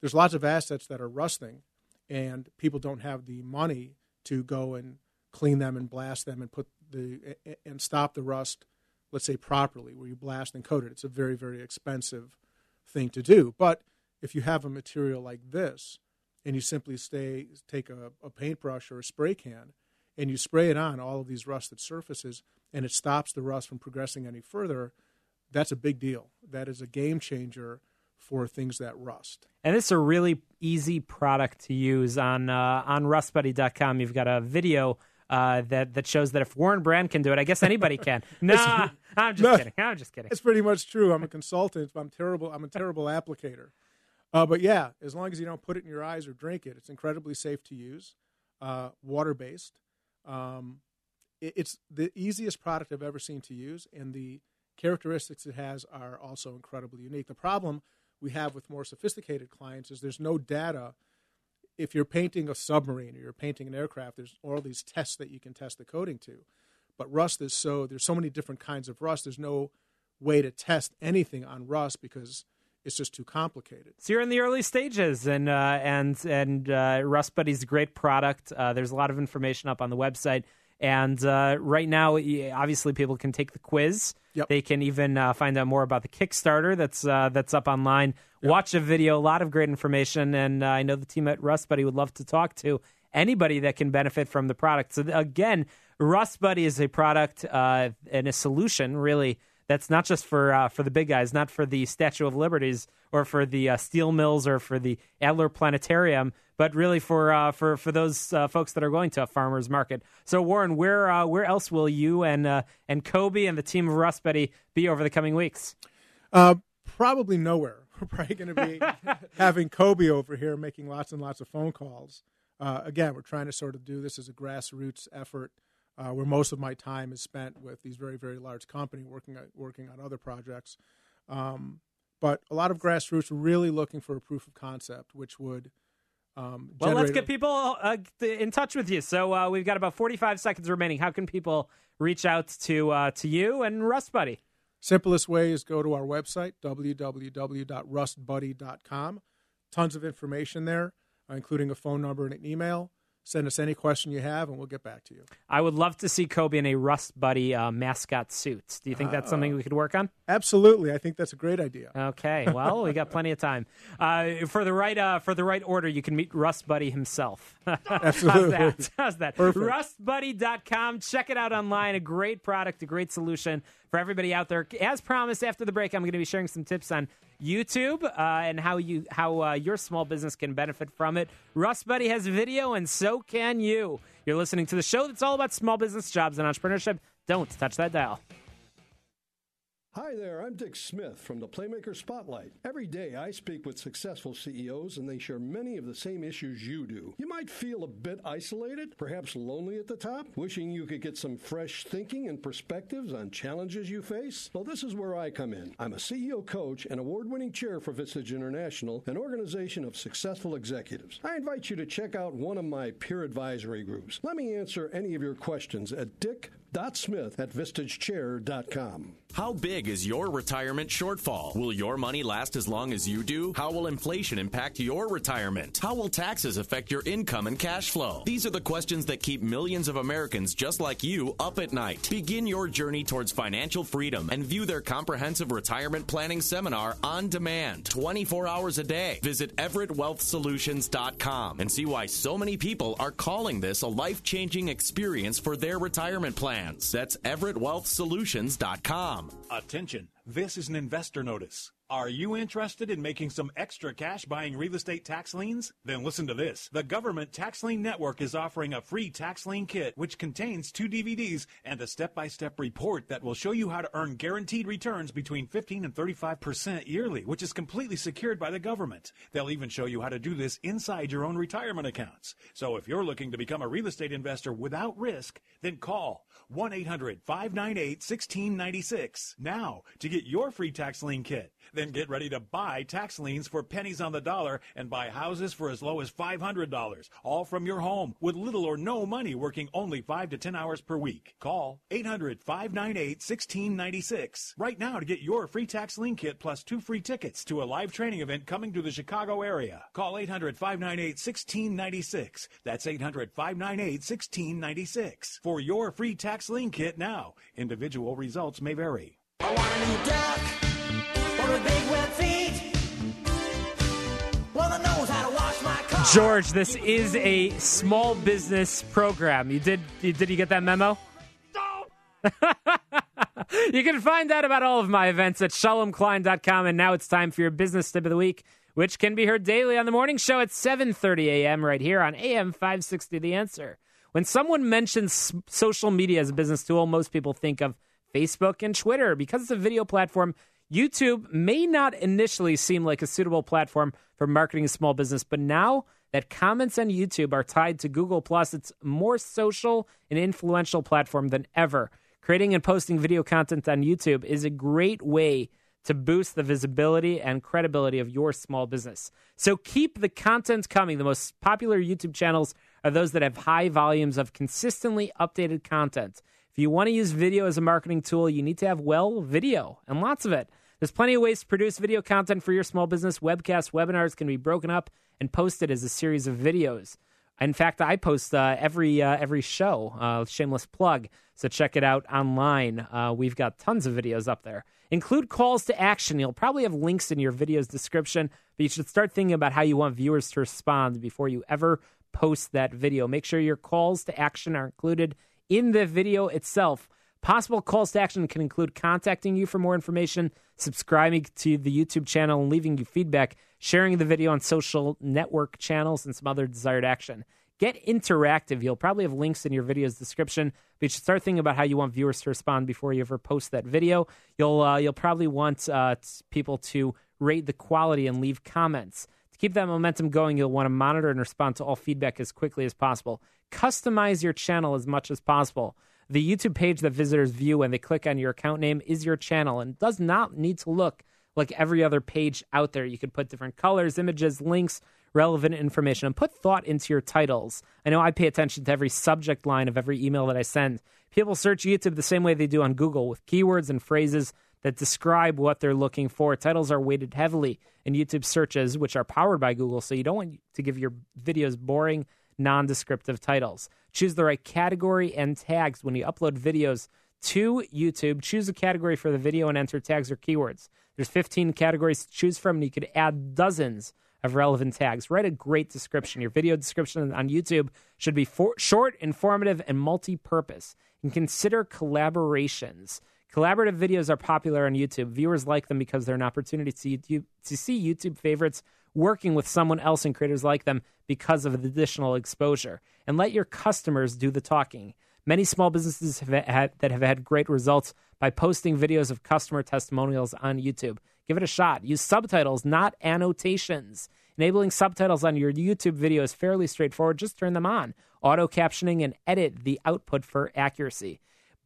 There's lots of assets that are rusting, and people don't have the money to go and clean them and blast them and put the and stop the rust. Let's say properly, where you blast and coat it. It's a very very expensive thing to do. But if you have a material like this, and you simply stay take a, a paintbrush or a spray can and you spray it on all of these rusted surfaces, and it stops the rust from progressing any further, that's a big deal. That is a game changer for things that rust. And it's a really easy product to use on uh, on rustbuddy.com. You've got a video uh, that that shows that if Warren Brand can do it, I guess anybody can. nah, I'm just No. kidding. I'm just kidding. It's pretty much true. I'm a consultant. But I'm terrible. I'm a terrible applicator. Uh, but yeah, as long as you don't put it in your eyes or drink it, it's incredibly safe to use. Uh, water based. Um, it's the easiest product I've ever seen to use, and the characteristics it has are also incredibly unique. The problem we have with more sophisticated clients is there's no data. If you're painting a submarine or you're painting an aircraft, there's all these tests that you can test the coating to. But rust is so there's so many different kinds of rust. There's no way to test anything on rust because it's just too complicated. So you're in the early stages, and uh, and and uh, Rust Buddy's a great product. Uh, there's a lot of information up on the website, and uh, right now, obviously, people can take the quiz. They can even uh, find out more about the Kickstarter that's uh, that's up online. Watch a video, a lot of great information, and uh, I know the team at Rust Buddy would love to talk to anybody that can benefit from the product. So again, Rust Buddy is a product uh, and a solution, really that's not just for uh, for the big guys, not for the Statue of Liberties or for the uh, steel mills or for the Adler Planetarium, but really for uh, for for those uh, folks that are going to a farmers market. So Warren, where uh, where else will you and uh, and Kobe and the team of Rust Buddy be over the coming weeks? Uh, probably nowhere. We're probably going to be having Kobe over here making lots and lots of phone calls. Uh, again, we're trying to sort of do this as a grassroots effort, uh, where most of my time is spent with these very, very large company working at, working on other projects. Um, but a lot of grassroots are really looking for a proof of concept, which would um, Well, let's get people uh, in touch with you. So uh, we've got about 45 seconds remaining. How can people reach out to uh, to you and Rust Buddy? Simplest way is go to our website, www.rustbuddy.com. Tons of information there, uh, including a phone number and an email. Send us any question you have, and we'll get back to you. I would love to see Kobe in a Rust Buddy uh, mascot suit. Do you think that's something we could work on? Absolutely, I think that's a great idea. Okay, well, we got plenty of time. Uh, for the right uh, for the right order, you can meet Rust Buddy himself. Absolutely. How's that? How's that? Perfect. Rustbuddy.com. Check it out online. A great product, a great solution for everybody out there. As promised, after the break, I'm going to be sharing some tips on YouTube uh, and how you how uh, your small business can benefit from it. Rust Buddy has video, and so can you. You're listening to the show that's all about small business, jobs, and entrepreneurship. Don't touch that dial. Hi there, I'm Dick Smith from the Playmaker Spotlight. Every day I speak with successful CEOs and they share many of the same issues you do. You might feel a bit isolated, perhaps lonely at the top, wishing you could get some fresh thinking and perspectives on challenges you face. Well, this is where I come in. I'm a CEO coach and award winning chair for Vistage International, an organization of successful executives. I invite you to check out one of my peer advisory groups. Let me answer any of your questions at dick.smith at vistagechair.com. How big is your retirement shortfall? Will your money last as long as you do? How will inflation impact your retirement? How will taxes affect your income and cash flow? These are the questions that keep millions of Americans just like you up at night. Begin your journey towards financial freedom and view their comprehensive retirement planning seminar on demand 24 hours a day. Visit EverettWealthSolutions.com and see why so many people are calling this a life changing experience for their retirement plans. That's EverettWealthSolutions.com. Attention, this is an investor notice. Are you interested in making some extra cash buying real estate tax liens? Then listen to this. The Government Tax Lien Network is offering a free tax lien kit which contains two DVDs and a step-by-step report that will show you how to earn guaranteed returns between 15 and 35% yearly, which is completely secured by the government. They'll even show you how to do this inside your own retirement accounts. So if you're looking to become a real estate investor without risk, then call 1-800-598-1696 now to get your free tax lien kit. Then get ready to buy tax liens for pennies on the dollar and buy houses for as low as $500, all from your home with little or no money working only 5 to 10 hours per week. Call 800-598-1696 right now to get your free tax lien kit plus two free tickets to a live training event coming to the Chicago area. Call 800-598-1696. That's 800-598-1696 for your free tax lien kit now. Individual results may vary. George, this is a small business program. You did you, did you get that memo? you can find out about all of my events at shalomklein.com and now it's time for your business tip of the week, which can be heard daily on the morning show at 7:30 a.m. right here on AM 560 The Answer. When someone mentions social media as a business tool, most people think of Facebook and Twitter because it's a video platform. YouTube may not initially seem like a suitable platform for marketing a small business, but now that comments on YouTube are tied to Google Plus, it's more social and influential platform than ever. Creating and posting video content on YouTube is a great way to boost the visibility and credibility of your small business. So keep the content coming. The most popular YouTube channels are those that have high volumes of consistently updated content. If you want to use video as a marketing tool, you need to have well video and lots of it. There's plenty of ways to produce video content for your small business. Webcasts, webinars can be broken up and posted as a series of videos. In fact, I post uh, every uh, every show. Uh, shameless plug. So check it out online. Uh, we've got tons of videos up there. Include calls to action. You'll probably have links in your video's description, but you should start thinking about how you want viewers to respond before you ever post that video. Make sure your calls to action are included in the video itself. Possible calls to action can include contacting you for more information, subscribing to the YouTube channel, and leaving you feedback, sharing the video on social network channels, and some other desired action. Get interactive. You'll probably have links in your video's description, but you should start thinking about how you want viewers to respond before you ever post that video. You'll uh, you'll probably want uh, people to rate the quality and leave comments. To keep that momentum going, you'll want to monitor and respond to all feedback as quickly as possible. Customize your channel as much as possible. The YouTube page that visitors view when they click on your account name is your channel and does not need to look like every other page out there. You could put different colors, images, links, relevant information, and put thought into your titles. I know I pay attention to every subject line of every email that I send. People search YouTube the same way they do on Google with keywords and phrases that describe what they're looking for. Titles are weighted heavily in YouTube searches, which are powered by Google, so you don't want to give your videos boring, non descriptive titles. Choose the right category and tags when you upload videos to YouTube. Choose a category for the video and enter tags or keywords. There's 15 categories to choose from, and you could add dozens of relevant tags. Write a great description. Your video description on YouTube should be for- short, informative, and multi purpose. And consider collaborations. Collaborative videos are popular on YouTube. Viewers like them because they're an opportunity to YouTube, to see YouTube favorites working with someone else and creators like them because of the additional exposure. And let your customers do the talking. Many small businesses have had, that have had great results by posting videos of customer testimonials on YouTube. Give it a shot. Use subtitles, not annotations. Enabling subtitles on your YouTube video is fairly straightforward. Just turn them on. Auto captioning and edit the output for accuracy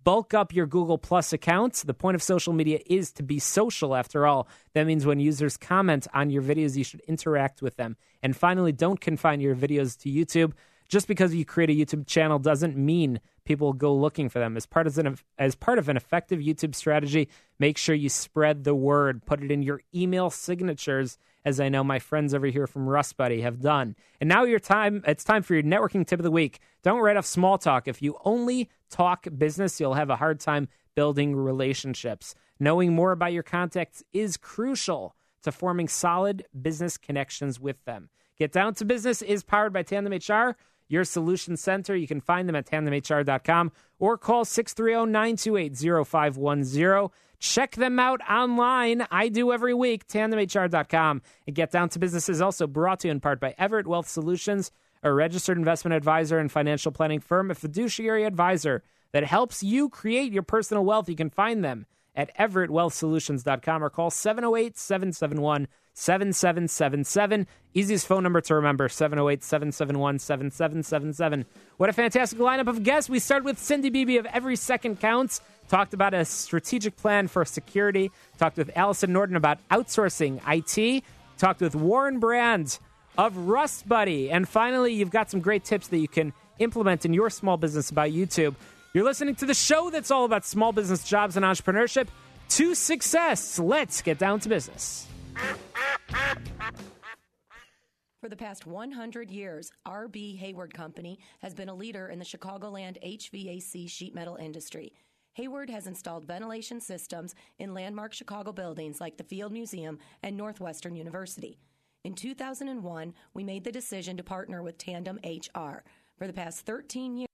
bulk up your Google Plus accounts. The point of social media is to be social, after all. That means when users comment on your videos, you should interact with them. And finally, don't confine your videos to YouTube. Just because you create a YouTube channel doesn't mean people go looking for them. As part of an, as part of an effective YouTube strategy, make sure you spread the word. Put it in your email signatures as I know my friends over here from Rust Buddy have done. And now your time it's time for your networking tip of the week. Don't write off small talk. If you only talk business, you'll have a hard time building relationships. Knowing more about your contacts is crucial to forming solid business connections with them. Get Down to Business is powered by Tandem HR, your solution center. You can find them at tandemhr.com or call 630 928 0510. Check them out online. I do every week, tandemhr.com. And Get Down to Business is also brought to you in part by Everett Wealth Solutions, a registered investment advisor and financial planning firm, a fiduciary advisor that helps you create your personal wealth. You can find them at everettwealthsolutions.com or call 708 771 7777. Easiest phone number to remember 708 771 7777. What a fantastic lineup of guests. We start with Cindy Beebe of Every Second Counts talked about a strategic plan for security, talked with Allison Norton about outsourcing IT, talked with Warren Brand of Rust Buddy, and finally, you've got some great tips that you can implement in your small business about YouTube. You're listening to the show that's all about small business jobs and entrepreneurship to success. Let's get down to business. For the past 100 years, RB Hayward Company has been a leader in the Chicagoland HVAC sheet metal industry. Hayward has installed ventilation systems in landmark Chicago buildings like the Field Museum and Northwestern University. In 2001, we made the decision to partner with Tandem HR. For the past 13 years,